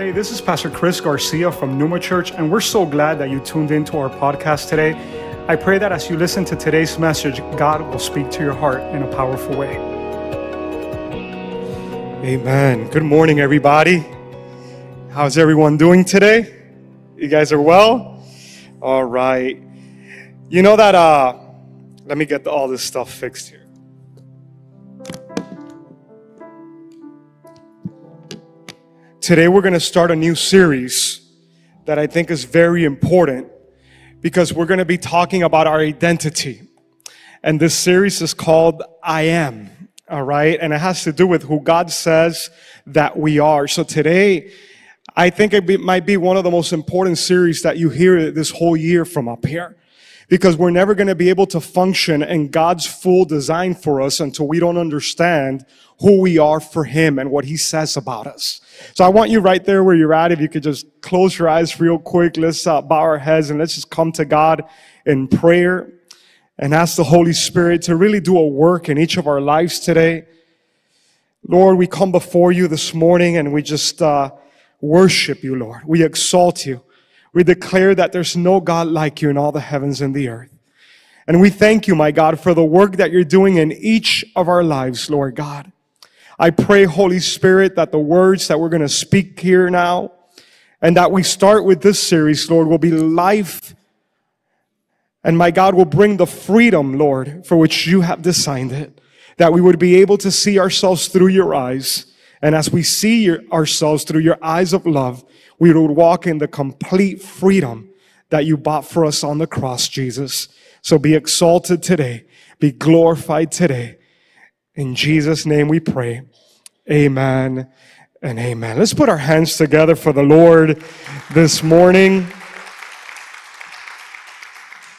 Hey, this is Pastor Chris Garcia from Numa Church, and we're so glad that you tuned into our podcast today. I pray that as you listen to today's message, God will speak to your heart in a powerful way. Amen. Good morning, everybody. How's everyone doing today? You guys are well? All right. You know that, uh, let me get all this stuff fixed here. Today, we're going to start a new series that I think is very important because we're going to be talking about our identity. And this series is called I Am, all right? And it has to do with who God says that we are. So today, I think it be, might be one of the most important series that you hear this whole year from up here. Because we're never going to be able to function in God's full design for us until we don't understand who we are for Him and what He says about us. So I want you right there where you're at, if you could just close your eyes real quick. Let's uh, bow our heads and let's just come to God in prayer and ask the Holy Spirit to really do a work in each of our lives today. Lord, we come before you this morning and we just uh, worship you, Lord. We exalt you. We declare that there's no God like you in all the heavens and the earth. And we thank you, my God, for the work that you're doing in each of our lives, Lord God. I pray, Holy Spirit, that the words that we're going to speak here now and that we start with this series, Lord, will be life. And my God will bring the freedom, Lord, for which you have designed it, that we would be able to see ourselves through your eyes. And as we see your, ourselves through your eyes of love, we would walk in the complete freedom that you bought for us on the cross, Jesus. So be exalted today. Be glorified today. In Jesus' name we pray. Amen and amen. Let's put our hands together for the Lord this morning.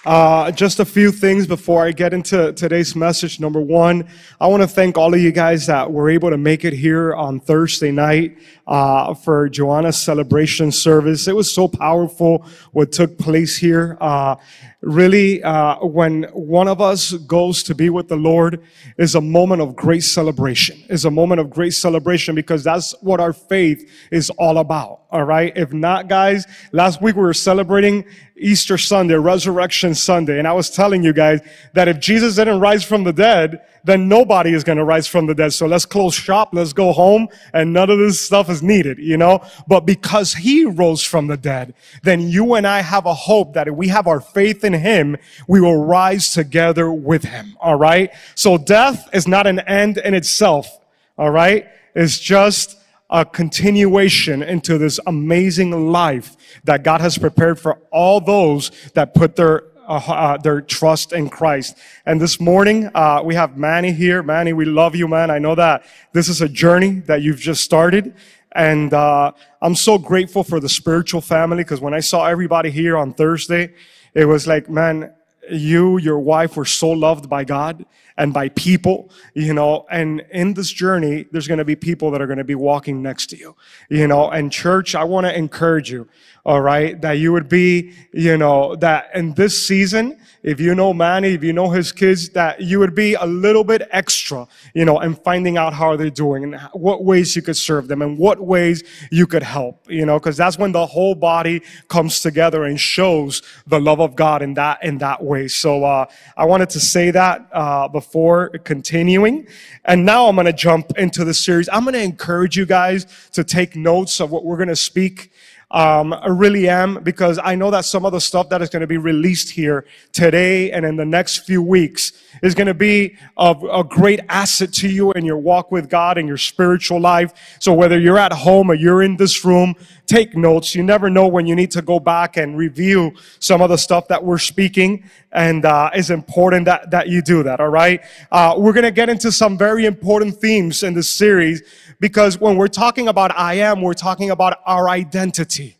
Uh, just a few things before I get into today's message. Number one, I want to thank all of you guys that were able to make it here on Thursday night uh, for Joanna's celebration service. It was so powerful what took place here. Uh, really, uh, when one of us goes to be with the Lord, is a moment of great celebration. Is a moment of great celebration because that's what our faith is all about. All right. If not, guys, last week we were celebrating Easter Sunday, Resurrection Sunday, and I was telling you guys that if Jesus didn't rise from the dead, then nobody is going to rise from the dead. So let's close shop. Let's go home. And none of this stuff is needed, you know? But because he rose from the dead, then you and I have a hope that if we have our faith in him, we will rise together with him. All right. So death is not an end in itself. All right. It's just a continuation into this amazing life that God has prepared for all those that put their uh, uh, their trust in Christ. And this morning, uh, we have Manny here. Manny, we love you, man. I know that this is a journey that you've just started. And uh, I'm so grateful for the spiritual family because when I saw everybody here on Thursday, it was like, man, you, your wife were so loved by God and by people, you know, and in this journey, there's going to be people that are going to be walking next to you, you know, and church, I want to encourage you all right? That you would be, you know, that in this season, if you know Manny, if you know his kids, that you would be a little bit extra, you know, and finding out how they're doing and what ways you could serve them and what ways you could help, you know, because that's when the whole body comes together and shows the love of God in that, in that way. So, uh, I wanted to say that, uh, before continuing. And now I'm going to jump into the series. I'm going to encourage you guys to take notes of what we're going to speak um, I really am because I know that some of the stuff that is going to be released here today and in the next few weeks is going to be a great asset to you in your walk with God and your spiritual life. So whether you're at home or you're in this room, take notes. You never know when you need to go back and review some of the stuff that we're speaking. And uh, it's important that, that you do that, all right? Uh, we're going to get into some very important themes in this series because when we're talking about I am, we're talking about our identity.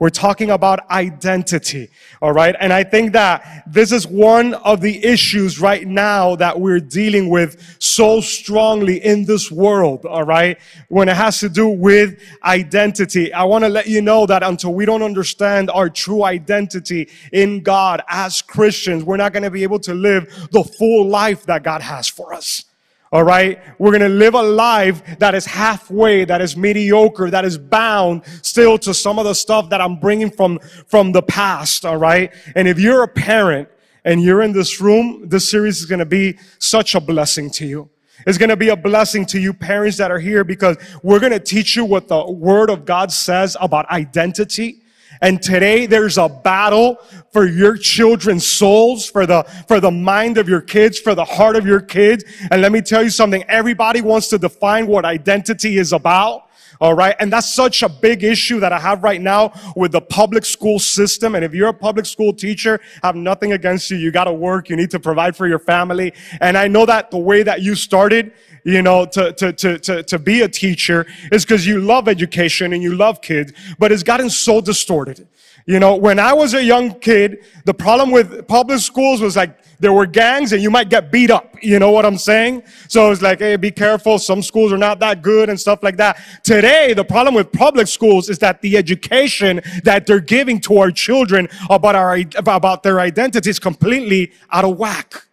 We're talking about identity. All right. And I think that this is one of the issues right now that we're dealing with so strongly in this world. All right. When it has to do with identity. I want to let you know that until we don't understand our true identity in God as Christians, we're not going to be able to live the full life that God has for us. All right. We're going to live a life that is halfway, that is mediocre, that is bound still to some of the stuff that I'm bringing from, from the past. All right. And if you're a parent and you're in this room, this series is going to be such a blessing to you. It's going to be a blessing to you parents that are here because we're going to teach you what the word of God says about identity. And today there's a battle for your children's souls, for the, for the mind of your kids, for the heart of your kids. And let me tell you something. Everybody wants to define what identity is about. All right. And that's such a big issue that I have right now with the public school system. And if you're a public school teacher, I have nothing against you. You got to work. You need to provide for your family. And I know that the way that you started, you know, to, to, to, to, to be a teacher is because you love education and you love kids, but it's gotten so distorted. You know, when I was a young kid, the problem with public schools was like there were gangs and you might get beat up. You know what I'm saying? So it's like, hey, be careful. Some schools are not that good and stuff like that. Today, the problem with public schools is that the education that they're giving to our children about our, about their identity is completely out of whack.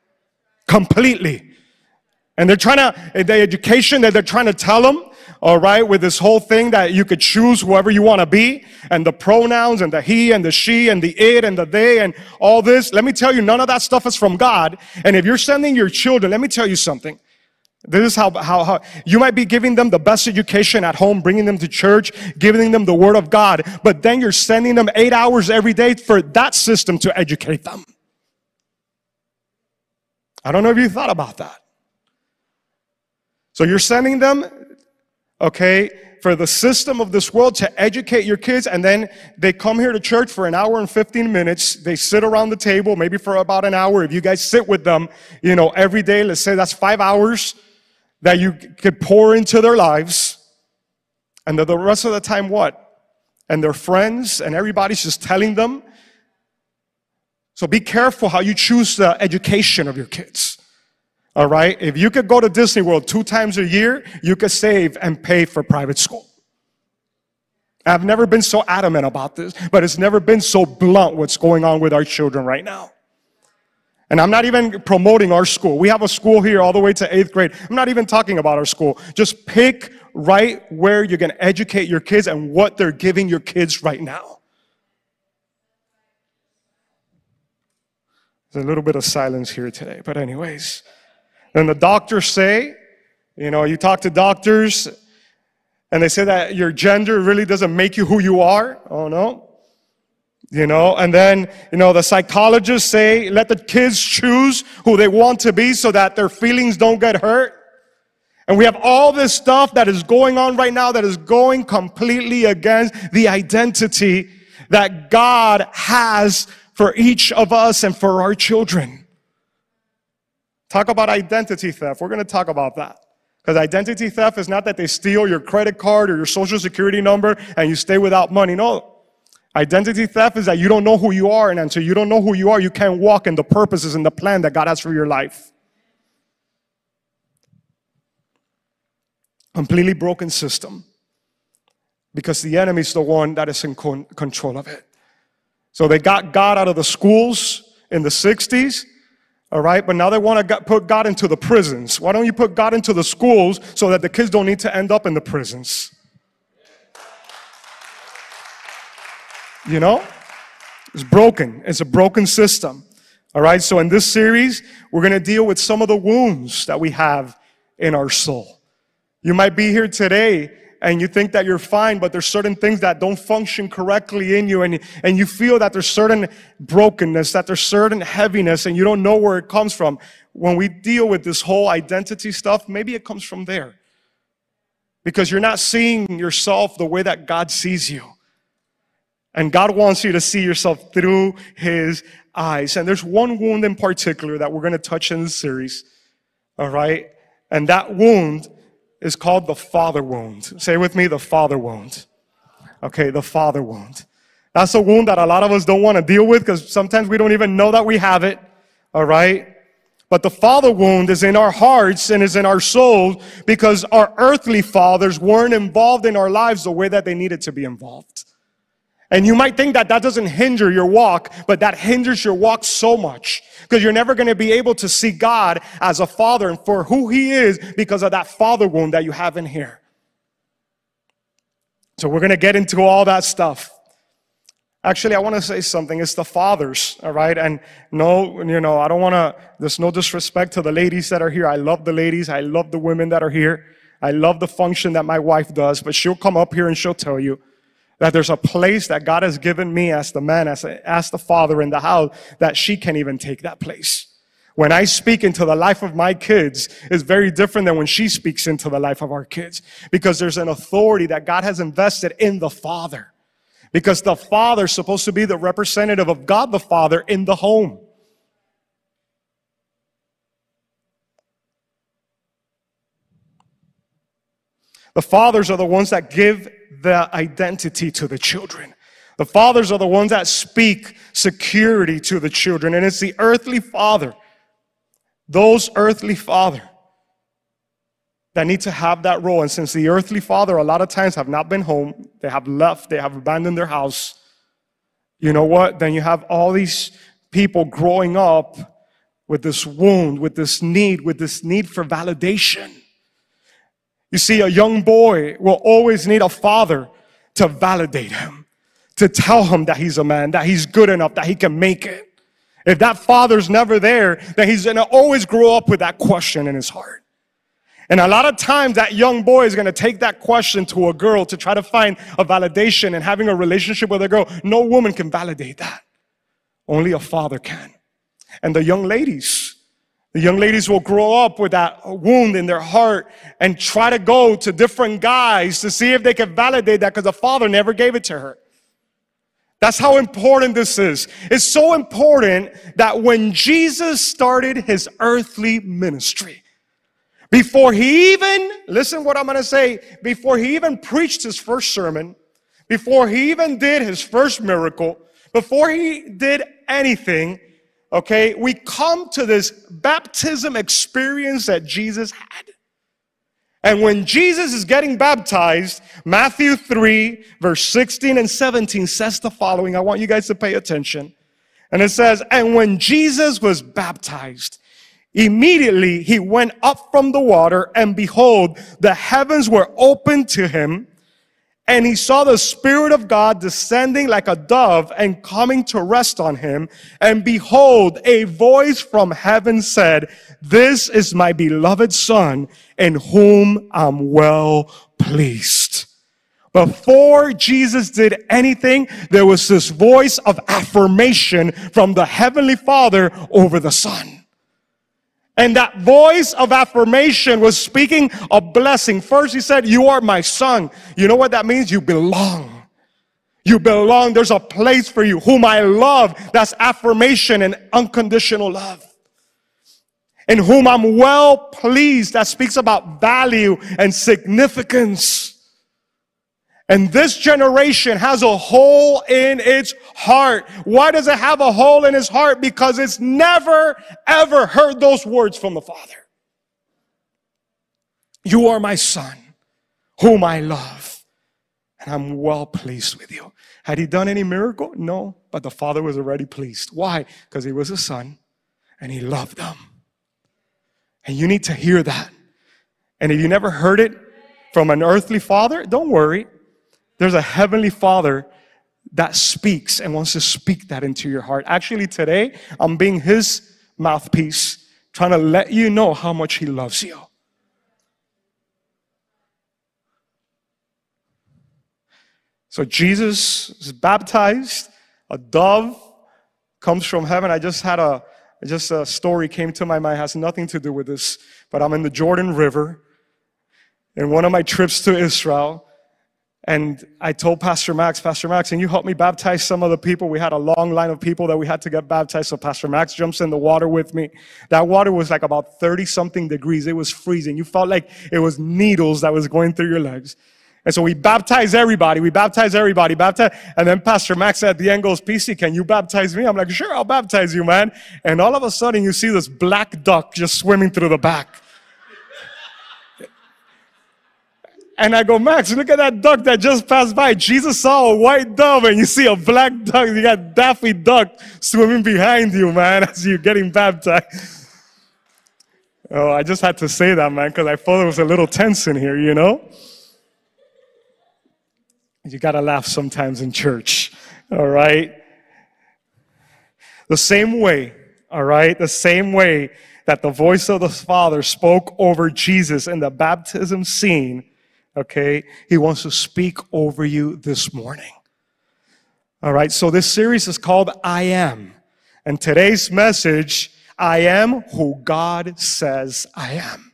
Completely. And they're trying to, the education that they're trying to tell them all right, with this whole thing that you could choose whoever you want to be, and the pronouns, and the he, and the she, and the it, and the they, and all this. Let me tell you, none of that stuff is from God. And if you're sending your children, let me tell you something. This is how, how, how you might be giving them the best education at home, bringing them to church, giving them the word of God, but then you're sending them eight hours every day for that system to educate them. I don't know if you thought about that. So you're sending them okay, for the system of this world to educate your kids, and then they come here to church for an hour and 15 minutes. They sit around the table, maybe for about an hour. If you guys sit with them, you know, every day, let's say that's five hours that you could pour into their lives. And the rest of the time, what? And their friends and everybody's just telling them. So be careful how you choose the education of your kids. All right. If you could go to Disney World two times a year, you could save and pay for private school. I've never been so adamant about this, but it's never been so blunt what's going on with our children right now. And I'm not even promoting our school. We have a school here all the way to eighth grade. I'm not even talking about our school. Just pick right where you're going to educate your kids and what they're giving your kids right now. There's a little bit of silence here today, but anyways. Then the doctors say, you know, you talk to doctors and they say that your gender really doesn't make you who you are. Oh no. You know, and then, you know, the psychologists say, let the kids choose who they want to be so that their feelings don't get hurt. And we have all this stuff that is going on right now that is going completely against the identity that God has for each of us and for our children. Talk about identity theft. We're going to talk about that. Because identity theft is not that they steal your credit card or your social security number and you stay without money. No. Identity theft is that you don't know who you are, and until you don't know who you are, you can't walk in the purposes and the plan that God has for your life. Completely broken system. Because the enemy is the one that is in con- control of it. So they got God out of the schools in the 60s all right, but now they want to put God into the prisons. Why don't you put God into the schools so that the kids don't need to end up in the prisons? You know? It's broken. It's a broken system. All right, so in this series, we're going to deal with some of the wounds that we have in our soul. You might be here today and you think that you're fine, but there's certain things that don't function correctly in you, and, and you feel that there's certain brokenness, that there's certain heaviness, and you don't know where it comes from. When we deal with this whole identity stuff, maybe it comes from there. Because you're not seeing yourself the way that God sees you. And God wants you to see yourself through His eyes. And there's one wound in particular that we're going to touch in this series. All right? And that wound is called the father wound. Say with me, the father wound. Okay, the father wound. That's a wound that a lot of us don't want to deal with because sometimes we don't even know that we have it. All right? But the father wound is in our hearts and is in our souls because our earthly fathers weren't involved in our lives the way that they needed to be involved. And you might think that that doesn't hinder your walk, but that hinders your walk so much because you're never going to be able to see God as a father and for who he is because of that father wound that you have in here. So we're going to get into all that stuff. Actually, I want to say something. It's the fathers, all right? And no, you know, I don't want to, there's no disrespect to the ladies that are here. I love the ladies. I love the women that are here. I love the function that my wife does, but she'll come up here and she'll tell you that there's a place that God has given me as the man, as, as the father in the house, that she can't even take that place. When I speak into the life of my kids is very different than when she speaks into the life of our kids. Because there's an authority that God has invested in the father. Because the father is supposed to be the representative of God the Father in the home. The fathers are the ones that give the identity to the children. The fathers are the ones that speak security to the children. And it's the earthly father, those earthly father, that need to have that role. And since the earthly father a lot of times have not been home, they have left, they have abandoned their house, you know what? Then you have all these people growing up with this wound, with this need, with this need for validation. You see, a young boy will always need a father to validate him, to tell him that he's a man, that he's good enough, that he can make it. If that father's never there, then he's gonna always grow up with that question in his heart. And a lot of times that young boy is gonna take that question to a girl to try to find a validation and having a relationship with a girl. No woman can validate that. Only a father can. And the young ladies, the young ladies will grow up with that wound in their heart and try to go to different guys to see if they can validate that because the father never gave it to her. That's how important this is. It's so important that when Jesus started his earthly ministry, before he even, listen what I'm going to say, before he even preached his first sermon, before he even did his first miracle, before he did anything, okay, we come to this baptism experience that Jesus had. And when Jesus is getting baptized, Matthew 3, verse 16 and 17 says the following. I want you guys to pay attention. And it says, And when Jesus was baptized, immediately he went up from the water, and behold, the heavens were opened to him and he saw the Spirit of God descending like a dove and coming to rest on him. And behold, a voice from heaven said, This is my beloved Son in whom I'm well pleased. Before Jesus did anything, there was this voice of affirmation from the Heavenly Father over the Son. And that voice of affirmation was speaking a blessing. First, he said, You are my son. You know what that means? You belong. You belong. There's a place for you, whom I love. That's affirmation and unconditional love. In whom I'm well pleased. That speaks about value and significance. And this generation has a hole in its heart. Why does it have a hole in its heart? Because it's never, ever heard those words from the Father. You are my son, whom I love, and I'm well pleased with you. Had he done any miracle? No, but the Father was already pleased. Why? Because he was a son and he loved them. And you need to hear that. And if you never heard it from an earthly father, don't worry. There's a heavenly father that speaks and wants to speak that into your heart. Actually, today, I'm being his mouthpiece, trying to let you know how much he loves you. So Jesus is baptized, a dove comes from heaven. I just had a just a story came to my mind, it has nothing to do with this, but I'm in the Jordan River in one of my trips to Israel. And I told Pastor Max, Pastor Max, and you helped me baptize some of the people? We had a long line of people that we had to get baptized. So Pastor Max jumps in the water with me. That water was like about 30 something degrees. It was freezing. You felt like it was needles that was going through your legs. And so we baptize everybody. We baptize everybody. Baptize. And then Pastor Max at the end goes, PC, can you baptize me? I'm like, sure, I'll baptize you, man. And all of a sudden you see this black duck just swimming through the back. And I go, Max, look at that duck that just passed by. Jesus saw a white dove and you see a black duck. You got Daffy Duck swimming behind you, man, as you're getting baptized. Oh, I just had to say that, man, because I thought it was a little tense in here, you know? You gotta laugh sometimes in church, all right? The same way, all right? The same way that the voice of the Father spoke over Jesus in the baptism scene, okay? He wants to speak over you this morning. All right, so this series is called I Am. And today's message I am who God says I am.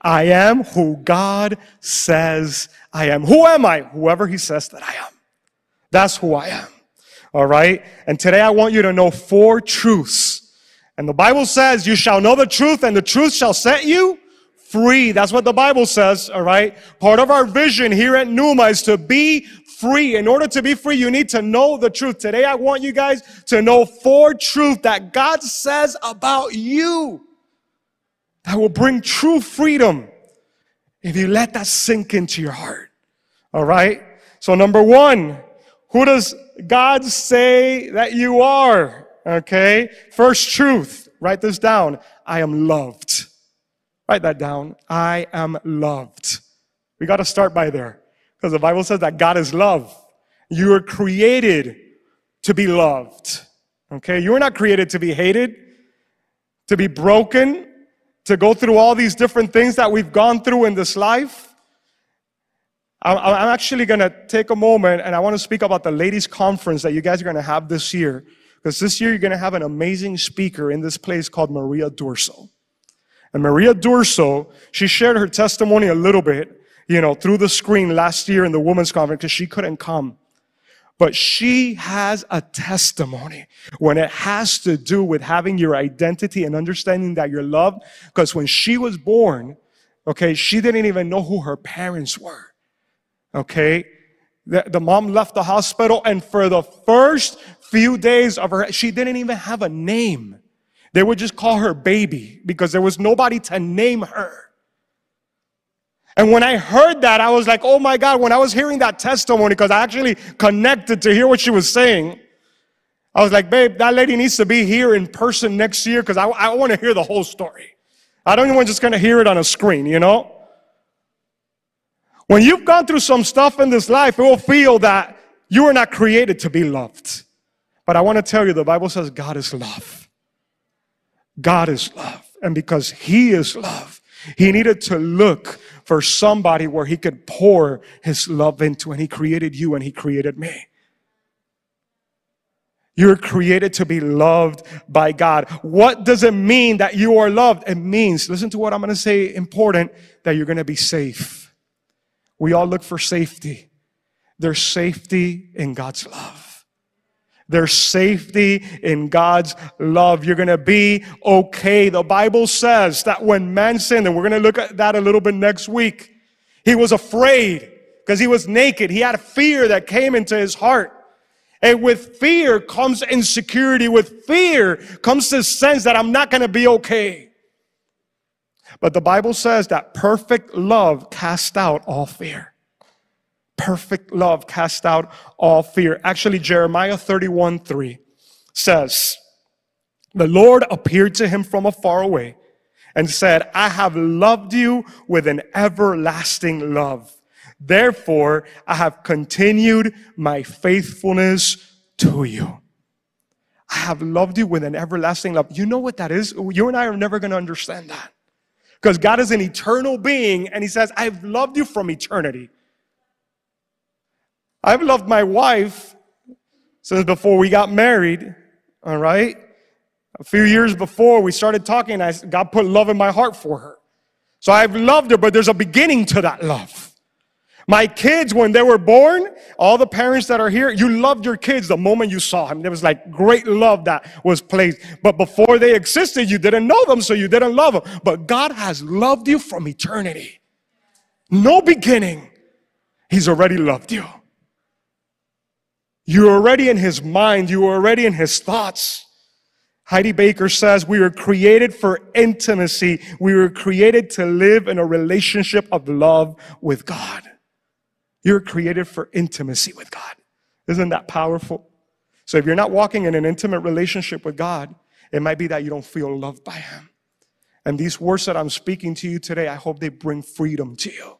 I am who God says I am. Who am I? Whoever He says that I am. That's who I am. All right? And today I want you to know four truths. And the Bible says, You shall know the truth, and the truth shall set you free. That's what the Bible says, all right? Part of our vision here at Numa is to be free. In order to be free, you need to know the truth. Today, I want you guys to know four truths that God says about you that will bring true freedom if you let that sink into your heart. All right? So, number one, who does God say that you are? Okay? First truth, write this down. I am loved. Write that down. I am loved. We got to start by there. Because the Bible says that God is love. You are created to be loved. Okay? You were not created to be hated, to be broken, to go through all these different things that we've gone through in this life. I'm actually going to take a moment and I want to speak about the ladies' conference that you guys are going to have this year. Because this year you're going to have an amazing speaker in this place called Maria Durso. And Maria Durso, she shared her testimony a little bit you know, through the screen last year in the women's conference because she couldn't come. But she has a testimony when it has to do with having your identity and understanding that you're loved. Because when she was born, okay, she didn't even know who her parents were. Okay. The, the mom left the hospital and for the first few days of her, she didn't even have a name. They would just call her baby because there was nobody to name her. And when I heard that, I was like, oh my God, when I was hearing that testimony, because I actually connected to hear what she was saying, I was like, babe, that lady needs to be here in person next year because I, I want to hear the whole story. I don't even want just going to hear it on a screen, you know? When you've gone through some stuff in this life, it will feel that you are not created to be loved. But I want to tell you, the Bible says God is love. God is love. And because He is love, He needed to look for somebody where he could pour his love into. And he created you and he created me. You're created to be loved by God. What does it mean that you are loved? It means, listen to what I'm going to say important, that you're going to be safe. We all look for safety. There's safety in God's love. There's safety in God's love. You're going to be okay. The Bible says that when man sinned, and we're going to look at that a little bit next week, he was afraid because he was naked. He had a fear that came into his heart. And with fear comes insecurity. With fear comes this sense that I'm not going to be okay. But the Bible says that perfect love casts out all fear perfect love cast out all fear. Actually, Jeremiah 31 3 says, The Lord appeared to him from afar away and said, I have loved you with an everlasting love. Therefore, I have continued my faithfulness to you. I have loved you with an everlasting love. You know what that is? You and I are never going to understand that. Because God is an eternal being and He says, I've loved you from eternity. I've loved my wife since before we got married, all right? A few years before we started talking, I, God put love in my heart for her. So I've loved her, but there's a beginning to that love. My kids, when they were born, all the parents that are here, you loved your kids the moment you saw them. There was like great love that was placed. But before they existed, you didn't know them, so you didn't love them. But God has loved you from eternity. No beginning. He's already loved you. You're already in his mind. You are already in his thoughts. Heidi Baker says we were created for intimacy. We were created to live in a relationship of love with God. You're created for intimacy with God. Isn't that powerful? So if you're not walking in an intimate relationship with God, it might be that you don't feel loved by Him. And these words that I'm speaking to you today, I hope they bring freedom to you.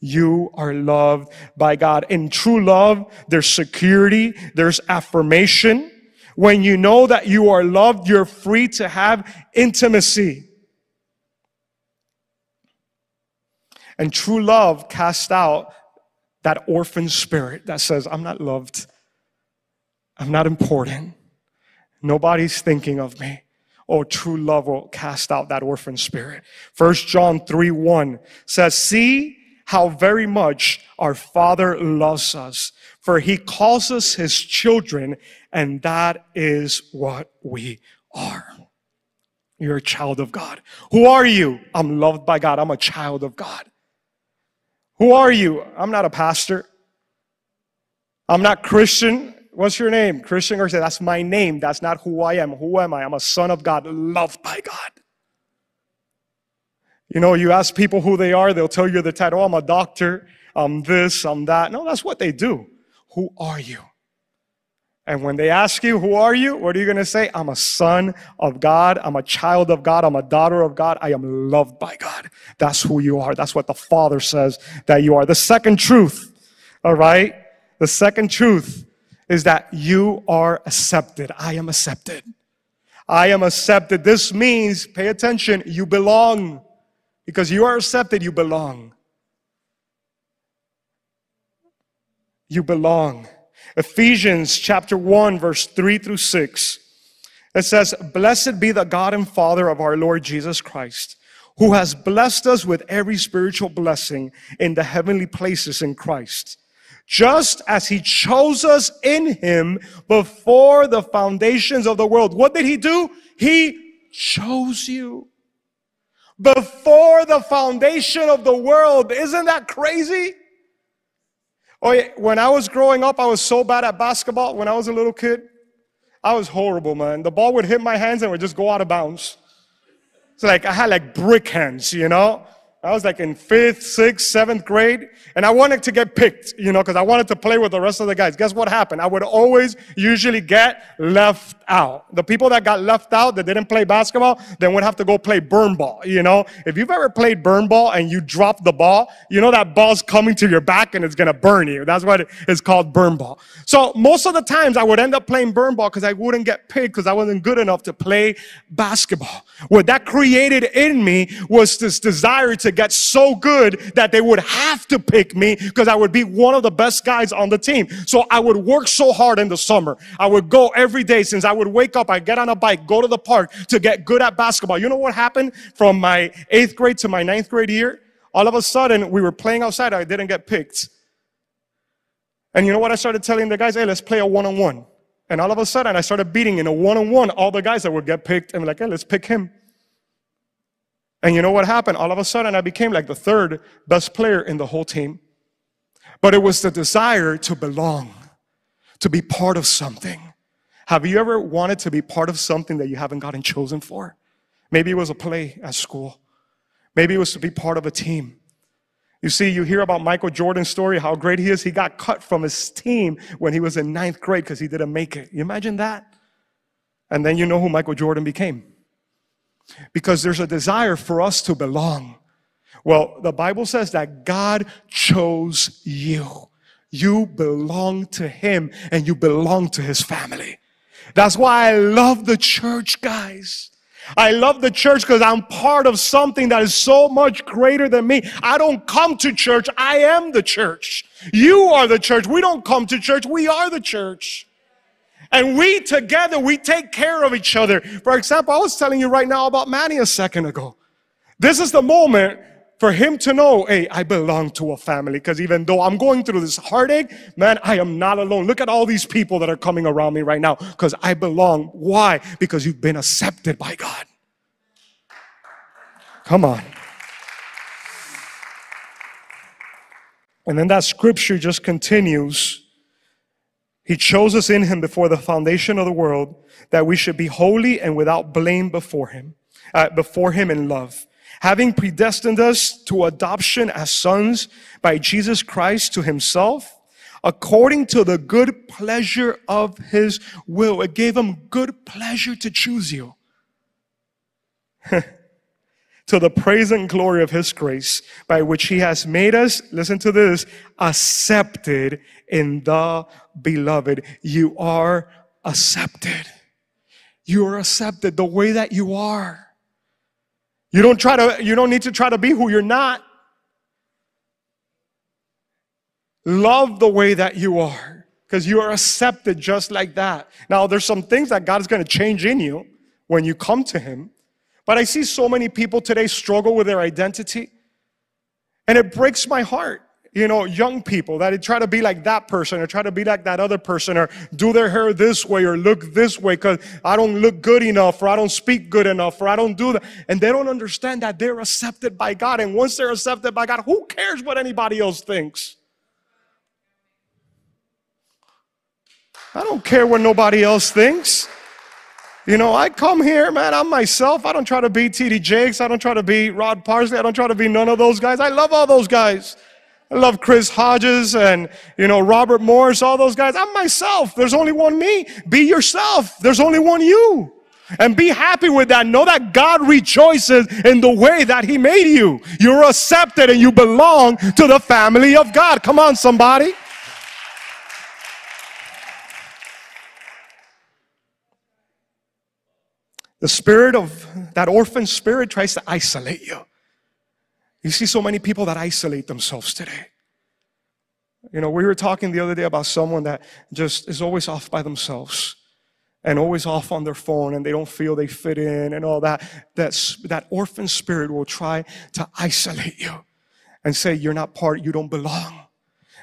You are loved by God. In true love, there's security, there's affirmation. When you know that you are loved, you're free to have intimacy. And true love casts out that orphan spirit that says, I'm not loved. I'm not important. Nobody's thinking of me. Oh, true love will cast out that orphan spirit. First John 3 1 says, See how very much our Father loves us, for he calls us his children, and that is what we are. You're a child of God. Who are you? I'm loved by God. I'm a child of God. Who are you? I'm not a pastor. I'm not Christian. What's your name? Christian say, that's my name. That's not who I am. Who am I? I'm a son of God, loved by God. You know, you ask people who they are, they'll tell you the title. Oh, I'm a doctor. I'm this, I'm that. No, that's what they do. Who are you? And when they ask you, who are you? What are you going to say? I'm a son of God. I'm a child of God. I'm a daughter of God. I am loved by God. That's who you are. That's what the Father says that you are. The second truth, all right? The second truth is that you are accepted. I am accepted. I am accepted. This means, pay attention, you belong. Because you are accepted, you belong. You belong. Ephesians chapter 1, verse 3 through 6. It says, Blessed be the God and Father of our Lord Jesus Christ, who has blessed us with every spiritual blessing in the heavenly places in Christ just as he chose us in him before the foundations of the world. What did he do? He chose you before the foundation of the world. Isn't that crazy? Oh, yeah. when I was growing up, I was so bad at basketball when I was a little kid. I was horrible, man. The ball would hit my hands and would just go out of bounds. It's like I had like brick hands, you know? I was like in fifth, sixth, seventh grade, and I wanted to get picked, you know, because I wanted to play with the rest of the guys. Guess what happened? I would always usually get left out. The people that got left out that didn't play basketball, then would have to go play burn ball, you know? If you've ever played burn ball and you drop the ball, you know that ball's coming to your back and it's gonna burn you. That's what it's called burn ball. So most of the times I would end up playing burn ball because I wouldn't get picked because I wasn't good enough to play basketball. What that created in me was this desire to to get so good that they would have to pick me because I would be one of the best guys on the team. So I would work so hard in the summer. I would go every day since I would wake up, I'd get on a bike, go to the park to get good at basketball. You know what happened from my eighth grade to my ninth grade year? All of a sudden, we were playing outside. I didn't get picked. And you know what I started telling the guys? Hey, let's play a one on one. And all of a sudden, I started beating in a one on one all the guys that would get picked and like, hey, let's pick him. And you know what happened? All of a sudden, I became like the third best player in the whole team. But it was the desire to belong, to be part of something. Have you ever wanted to be part of something that you haven't gotten chosen for? Maybe it was a play at school. Maybe it was to be part of a team. You see, you hear about Michael Jordan's story, how great he is. He got cut from his team when he was in ninth grade because he didn't make it. You imagine that? And then you know who Michael Jordan became because there's a desire for us to belong. Well, the Bible says that God chose you. You belong to Him and you belong to His family. That's why I love the church, guys. I love the church because I'm part of something that is so much greater than me. I don't come to church. I am the church. You are the church. We don't come to church. We are the church. And we together, we take care of each other. For example, I was telling you right now about Manny a second ago. This is the moment for him to know, hey, I belong to a family. Because even though I'm going through this heartache, man, I am not alone. Look at all these people that are coming around me right now because I belong. Why? Because you've been accepted by God. Come on. And then that scripture just continues He chose us in him before the foundation of the world that we should be holy and without blame before him, uh, before him in love. Having predestined us to adoption as sons by Jesus Christ to himself, according to the good pleasure of his will. It gave him good pleasure to choose you. to the praise and glory of his grace by which he has made us, listen to this, accepted in the beloved. You are accepted. You are accepted the way that you are. You don't try to, you don't need to try to be who you're not. Love the way that you are because you are accepted just like that. Now, there's some things that God is going to change in you when you come to Him. But I see so many people today struggle with their identity. And it breaks my heart. You know, young people that try to be like that person or try to be like that other person or do their hair this way or look this way because I don't look good enough or I don't speak good enough or I don't do that. And they don't understand that they're accepted by God. And once they're accepted by God, who cares what anybody else thinks? I don't care what nobody else thinks. You know, I come here, man, I'm myself. I don't try to be TD Jakes. I don't try to be Rod Parsley. I don't try to be none of those guys. I love all those guys. I love Chris Hodges and, you know, Robert Morris, all those guys. I'm myself. There's only one me. Be yourself. There's only one you. And be happy with that. Know that God rejoices in the way that He made you. You're accepted and you belong to the family of God. Come on, somebody. The spirit of that orphan spirit tries to isolate you. You see so many people that isolate themselves today. You know, we were talking the other day about someone that just is always off by themselves and always off on their phone and they don't feel they fit in and all that. That's, that orphan spirit will try to isolate you and say, you're not part, you don't belong.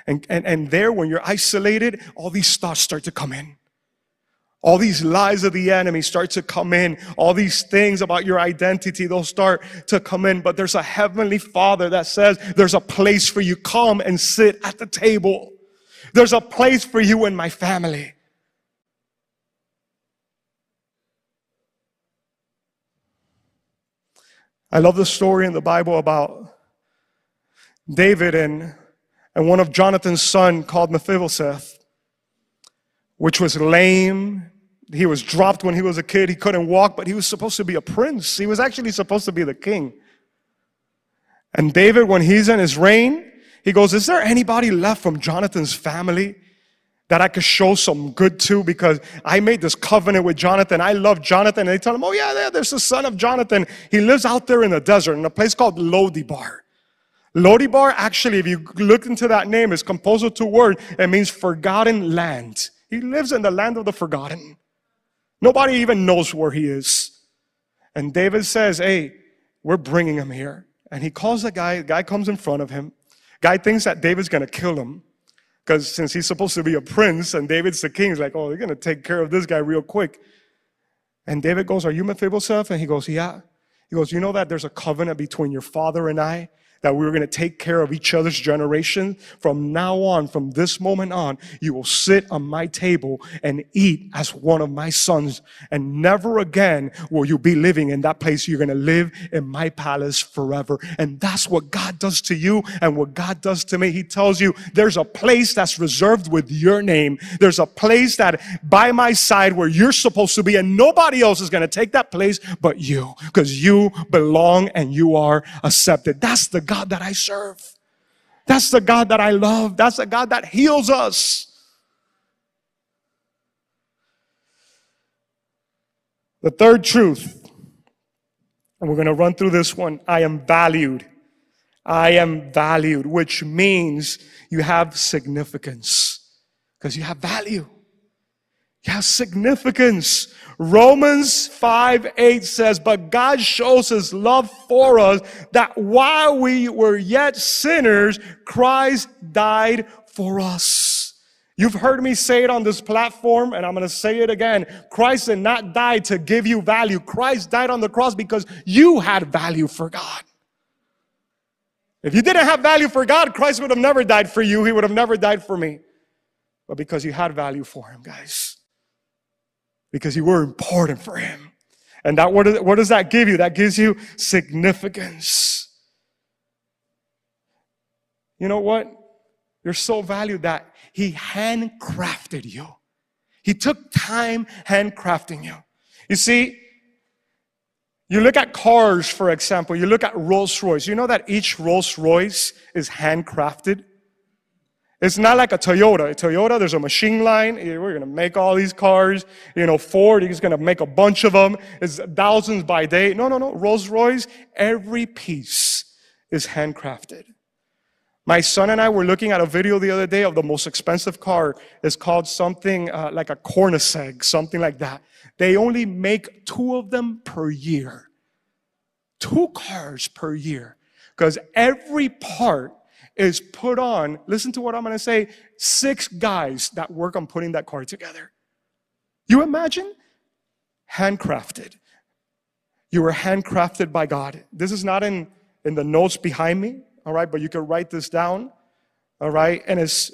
And, and, and there, when you're isolated, all these thoughts start to come in. All these lies of the enemy start to come in. All these things about your identity, they'll start to come in. But there's a heavenly father that says there's a place for you. Come and sit at the table. There's a place for you in my family. I love the story in the Bible about David and, and one of Jonathan's son called Mephibosheth, which was lame he was dropped when he was a kid. He couldn't walk, but he was supposed to be a prince. He was actually supposed to be the king. And David, when he's in his reign, he goes, Is there anybody left from Jonathan's family that I could show some good to? Because I made this covenant with Jonathan. I love Jonathan. And they tell him, Oh, yeah, there's the son of Jonathan. He lives out there in the desert in a place called Lodibar. Lodibar, actually, if you look into that name, is composed of two words. It means forgotten land. He lives in the land of the forgotten. Nobody even knows where he is. And David says, Hey, we're bringing him here. And he calls the guy, the guy comes in front of him. Guy thinks that David's gonna kill him. Because since he's supposed to be a prince and David's the king, he's like, Oh, they're gonna take care of this guy real quick. And David goes, Are you Mephibosheth? And he goes, Yeah. He goes, You know that there's a covenant between your father and I that we were going to take care of each other's generation. From now on, from this moment on, you will sit on my table and eat as one of my sons. And never again will you be living in that place. You're going to live in my palace forever. And that's what God does to you and what God does to me. He tells you there's a place that's reserved with your name. There's a place that by my side where you're supposed to be and nobody else is going to take that place but you because you belong and you are accepted. That's the God that I serve. That's the God that I love. That's the God that heals us. The third truth, and we're going to run through this one I am valued. I am valued, which means you have significance because you have value. Have significance. Romans 5 8 says, But God shows his love for us that while we were yet sinners, Christ died for us. You've heard me say it on this platform, and I'm going to say it again. Christ did not die to give you value. Christ died on the cross because you had value for God. If you didn't have value for God, Christ would have never died for you. He would have never died for me. but because you had value for him, guys. Because you were important for him. And that what, what does that give you? That gives you significance. You know what? You're so valued that he handcrafted you. He took time handcrafting you. You see, you look at cars, for example, you look at Rolls Royce. You know that each Rolls Royce is handcrafted? It's not like a Toyota. A Toyota, there's a machine line. We're going to make all these cars. You know, Ford is going to make a bunch of them. It's thousands by day. No, no, no. Rolls Royce, every piece is handcrafted. My son and I were looking at a video the other day of the most expensive car. It's called something uh, like a Koenigsegg, something like that. They only make two of them per year. Two cars per year. Because every part is put on, listen to what I'm going to say, six guys that work on putting that car together. You imagine? Handcrafted. You were handcrafted by God. This is not in, in the notes behind me, all right, but you can write this down, all right? And it's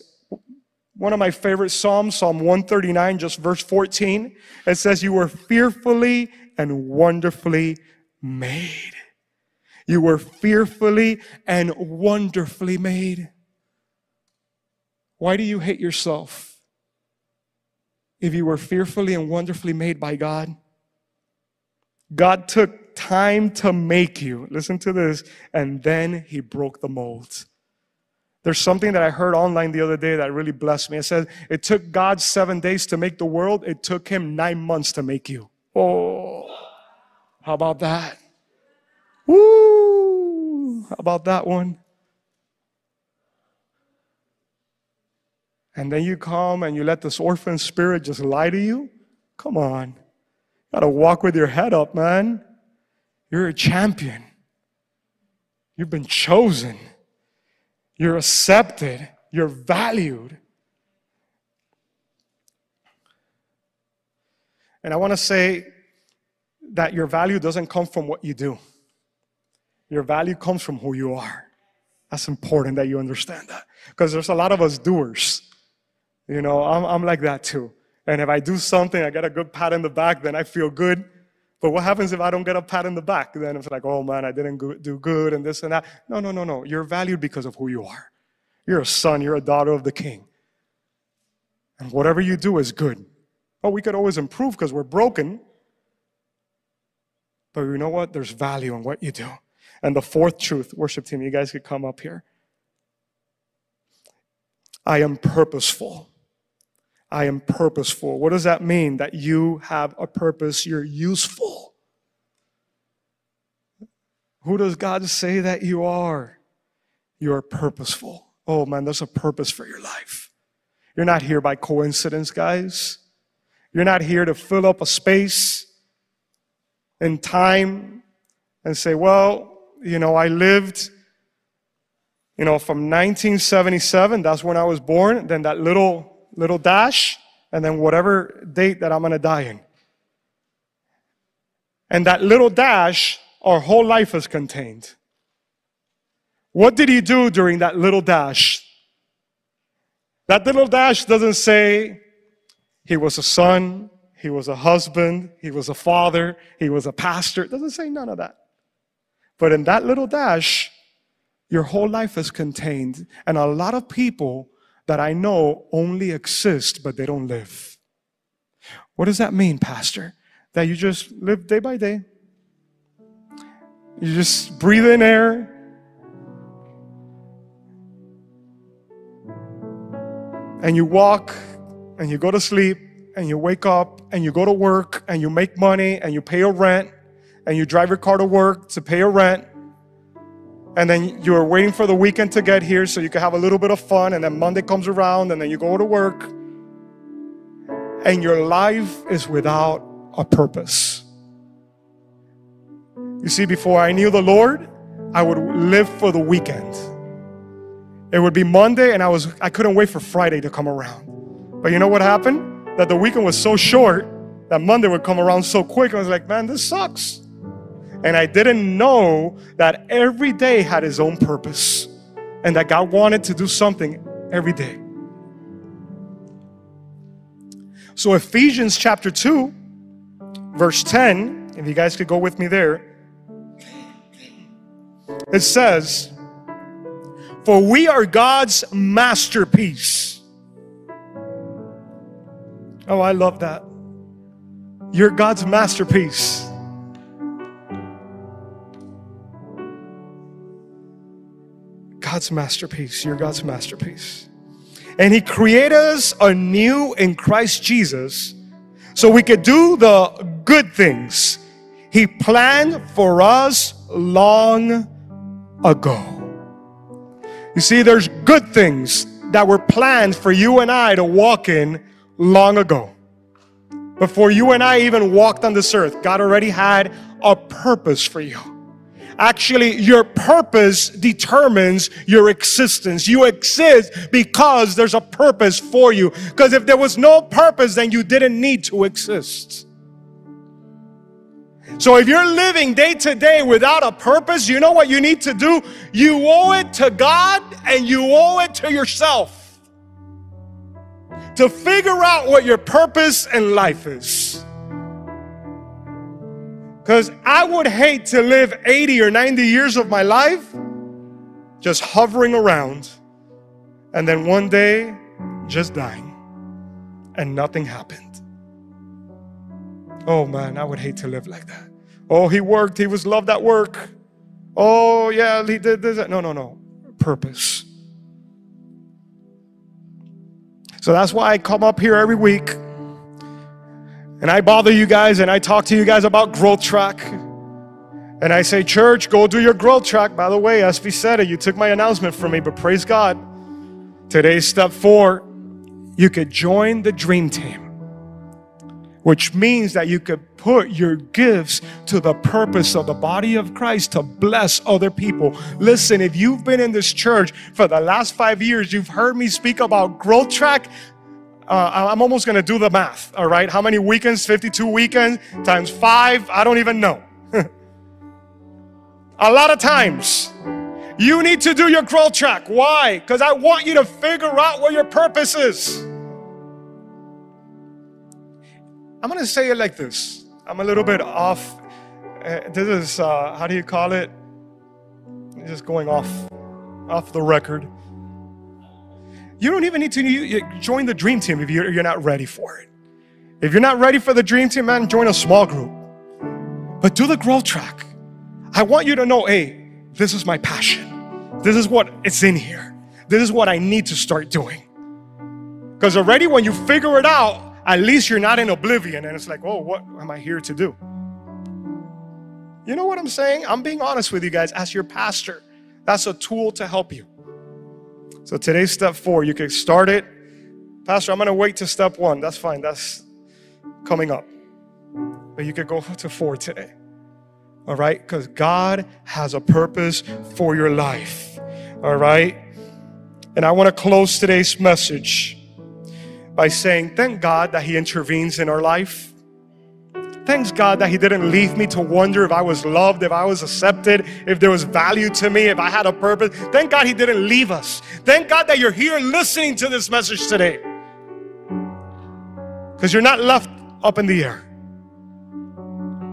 one of my favorite Psalms, Psalm 139, just verse 14. It says, You were fearfully and wonderfully made. You were fearfully and wonderfully made. Why do you hate yourself? If you were fearfully and wonderfully made by God, God took time to make you. Listen to this. And then he broke the mold. There's something that I heard online the other day that really blessed me. It said, It took God seven days to make the world, it took him nine months to make you. Oh, how about that? Woo! How about that one? And then you come and you let this orphan spirit just lie to you? Come on. You gotta walk with your head up, man. You're a champion. You've been chosen. You're accepted. You're valued. And I want to say that your value doesn't come from what you do. Your value comes from who you are. That's important that you understand that. Because there's a lot of us doers. You know, I'm, I'm like that too. And if I do something, I get a good pat in the back, then I feel good. But what happens if I don't get a pat in the back? Then it's like, oh man, I didn't do good and this and that. No, no, no, no. You're valued because of who you are. You're a son, you're a daughter of the king. And whatever you do is good. Oh, we could always improve because we're broken. But you know what? There's value in what you do. And the fourth truth, worship team, you guys could come up here. I am purposeful. I am purposeful. What does that mean? That you have a purpose, you're useful. Who does God say that you are? You are purposeful. Oh man, there's a purpose for your life. You're not here by coincidence, guys. You're not here to fill up a space in time and say, well, you know, I lived, you know, from 1977, that's when I was born, then that little, little dash, and then whatever date that I'm going to die in. And that little dash, our whole life is contained. What did he do during that little dash? That little dash doesn't say he was a son, he was a husband, he was a father, he was a pastor. It doesn't say none of that. But in that little dash, your whole life is contained. And a lot of people that I know only exist, but they don't live. What does that mean, Pastor? That you just live day by day. You just breathe in air. And you walk and you go to sleep and you wake up and you go to work and you make money and you pay your rent and you drive your car to work to pay your rent, and then you're waiting for the weekend to get here so you can have a little bit of fun, and then Monday comes around, and then you go to work, and your life is without a purpose. You see, before I knew the Lord, I would live for the weekend. It would be Monday, and I was I couldn't wait for Friday to come around. But you know what happened? That the weekend was so short that Monday would come around so quick. I was like, man, this sucks. And I didn't know that every day had its own purpose and that God wanted to do something every day. So, Ephesians chapter 2, verse 10, if you guys could go with me there, it says, For we are God's masterpiece. Oh, I love that. You're God's masterpiece. God's masterpiece. You're God's masterpiece. And He created us anew in Christ Jesus so we could do the good things He planned for us long ago. You see, there's good things that were planned for you and I to walk in long ago. Before you and I even walked on this earth, God already had a purpose for you. Actually, your purpose determines your existence. You exist because there's a purpose for you. Because if there was no purpose, then you didn't need to exist. So if you're living day to day without a purpose, you know what you need to do? You owe it to God and you owe it to yourself to figure out what your purpose in life is. Because I would hate to live 80 or 90 years of my life just hovering around and then one day just dying and nothing happened. Oh man, I would hate to live like that. Oh, he worked, he was loved at work. Oh, yeah, he did this. No, no, no. Purpose. So that's why I come up here every week and I bother you guys and I talk to you guys about growth track. And I say, Church, go do your growth track. By the way, SV said it. You took my announcement from me, but praise God. Today's step four you could join the dream team, which means that you could put your gifts to the purpose of the body of Christ to bless other people. Listen, if you've been in this church for the last five years, you've heard me speak about growth track uh, I'm almost going to do the math, all right? How many weekends? 52 weekends times five? I don't even know. a lot of times, you need to do your growth track. Why? Because I want you to figure out what your purpose is. I'm going to say it like this. I'm a little bit off. Uh, this is, uh, how do you call it? Just going off, off the record. You don't even need to join the dream team if you're not ready for it. If you're not ready for the dream team, man, join a small group. But do the growth track. I want you to know, hey, this is my passion. This is what it's in here. This is what I need to start doing. Because already when you figure it out, at least you're not in oblivion and it's like, oh, what am I here to do? You know what I'm saying? I'm being honest with you guys as your pastor. That's a tool to help you. So today's step four. You can start it. Pastor, I'm going to wait to step one. That's fine. That's coming up. But you could go to four today. All right? Because God has a purpose for your life. All right? And I want to close today's message by saying, thank God that He intervenes in our life. Thanks God that He didn't leave me to wonder if I was loved, if I was accepted, if there was value to me, if I had a purpose. Thank God He didn't leave us. Thank God that you're here listening to this message today. Because you're not left up in the air.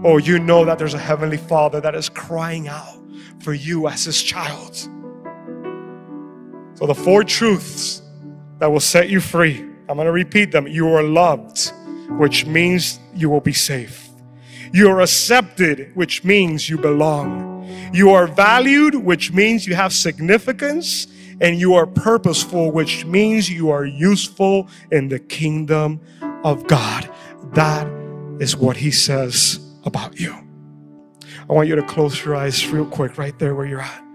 Oh, you know that there's a Heavenly Father that is crying out for you as His child. So, the four truths that will set you free, I'm going to repeat them. You are loved which means you will be safe. You are accepted, which means you belong. You are valued, which means you have significance. And you are purposeful, which means you are useful in the kingdom of God. That is what he says about you. I want you to close your eyes real quick, right there where you're at.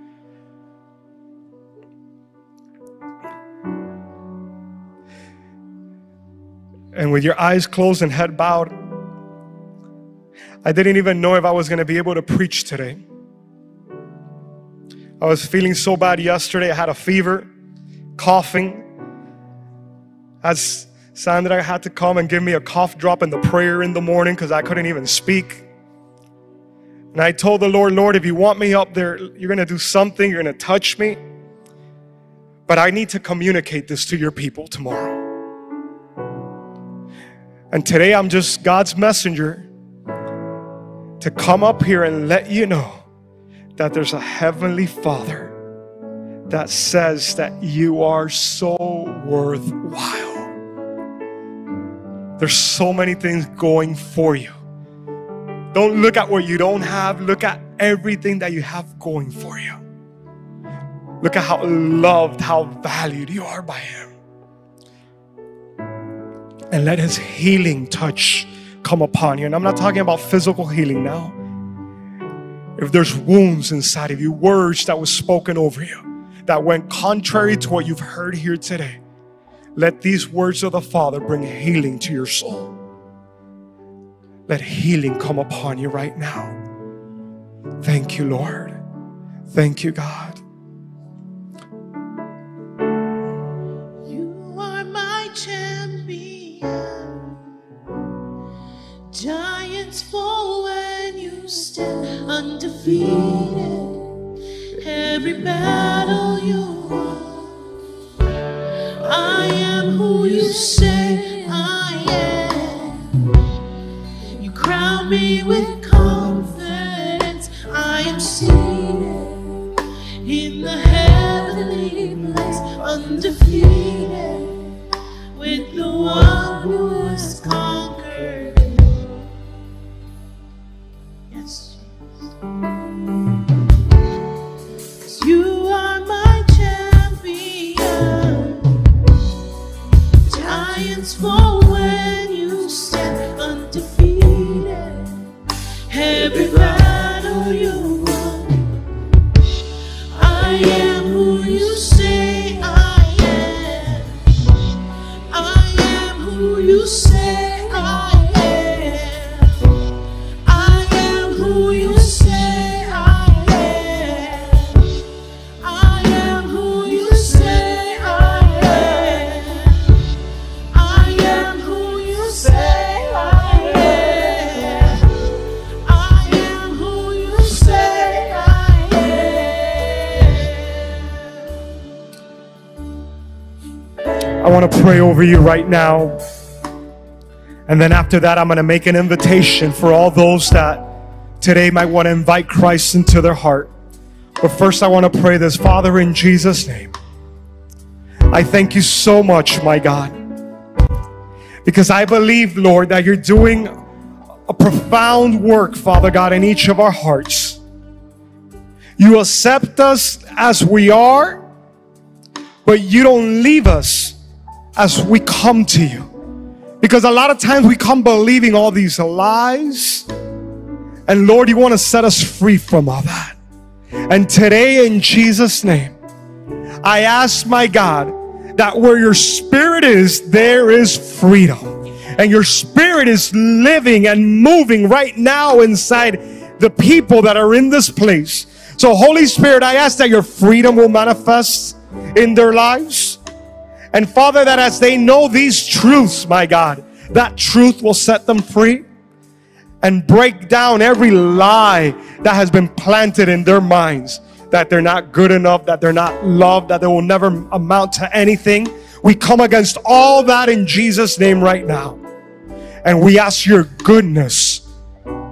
And with your eyes closed and head bowed, I didn't even know if I was going to be able to preach today. I was feeling so bad yesterday. I had a fever, coughing. As Sandra had to come and give me a cough drop in the prayer in the morning because I couldn't even speak. And I told the Lord, Lord, if you want me up there, you're going to do something, you're going to touch me. But I need to communicate this to your people tomorrow. And today I'm just God's messenger to come up here and let you know that there's a heavenly Father that says that you are so worthwhile. There's so many things going for you. Don't look at what you don't have, look at everything that you have going for you. Look at how loved, how valued you are by Him. And let His healing touch come upon you. And I'm not talking about physical healing now. If there's wounds inside of you, words that was spoken over you that went contrary to what you've heard here today, let these words of the Father bring healing to your soul. Let healing come upon you right now. Thank you, Lord. Thank you, God. Every battle you won. I am who you say I am. You crown me with confidence. I am seated in the heavenly place, undefeated, I want to pray over you right now. And then after that, I'm going to make an invitation for all those that today might want to invite Christ into their heart. But first, I want to pray this Father, in Jesus' name. I thank you so much, my God, because I believe, Lord, that you're doing a profound work, Father God, in each of our hearts. You accept us as we are, but you don't leave us as we come to you. Because a lot of times we come believing all these lies. And Lord, you want to set us free from all that. And today, in Jesus' name, I ask my God that where your spirit is, there is freedom. And your spirit is living and moving right now inside the people that are in this place. So, Holy Spirit, I ask that your freedom will manifest in their lives. And Father, that as they know these truths, my God, that truth will set them free and break down every lie that has been planted in their minds that they're not good enough, that they're not loved, that they will never amount to anything. We come against all that in Jesus' name right now. And we ask your goodness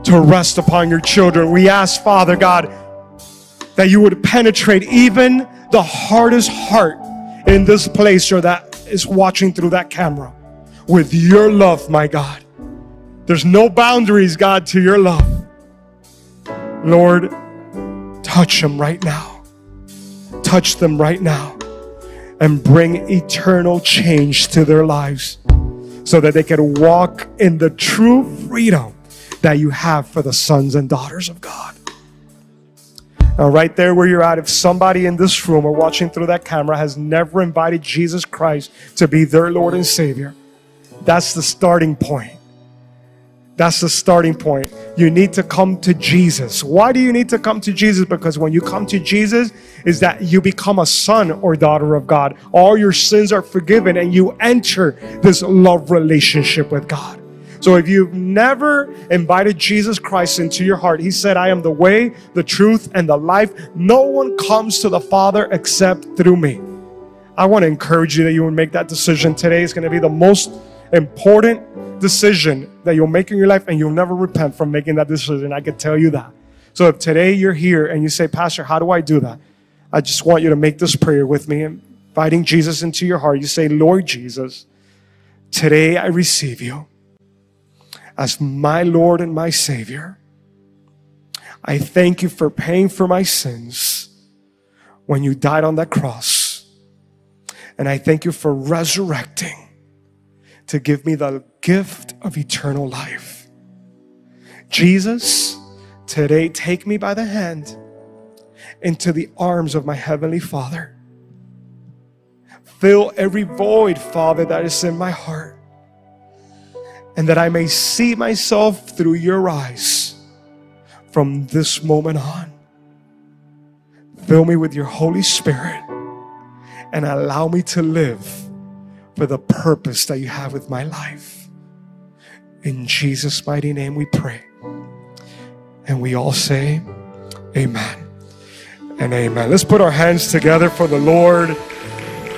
to rest upon your children. We ask, Father God, that you would penetrate even the hardest heart in this place or that is watching through that camera with your love, my God. There's no boundaries, God, to your love. Lord, touch them right now. Touch them right now and bring eternal change to their lives so that they can walk in the true freedom that you have for the sons and daughters of God. Now, right there where you're at, if somebody in this room or watching through that camera has never invited Jesus Christ to be their Lord and Savior, that's the starting point. That's the starting point. You need to come to Jesus. Why do you need to come to Jesus? Because when you come to Jesus, is that you become a son or daughter of God. All your sins are forgiven and you enter this love relationship with God. So if you've never invited Jesus Christ into your heart, He said, I am the way, the truth, and the life. No one comes to the Father except through me. I want to encourage you that you would make that decision today. It's going to be the most important decision that you'll make in your life and you'll never repent from making that decision. I can tell you that. So if today you're here and you say, Pastor, how do I do that? I just want you to make this prayer with me, inviting Jesus into your heart. You say, Lord Jesus, today I receive you as my Lord and my Savior. I thank you for paying for my sins when you died on that cross. And I thank you for resurrecting to give me the gift of eternal life. Jesus, today take me by the hand into the arms of my Heavenly Father. Fill every void, Father, that is in my heart, and that I may see myself through your eyes from this moment on. Fill me with your Holy Spirit and allow me to live for the purpose that you have with my life. In Jesus' mighty name we pray. And we all say, Amen and amen. Let's put our hands together for the Lord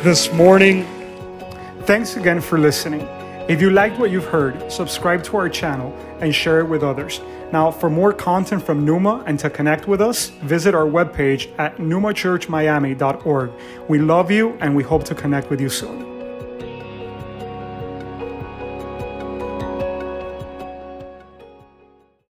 this morning. Thanks again for listening. If you liked what you've heard, subscribe to our channel and share it with others. Now, for more content from Numa and to connect with us, visit our webpage at numachurchmiami.org. We love you and we hope to connect with you soon.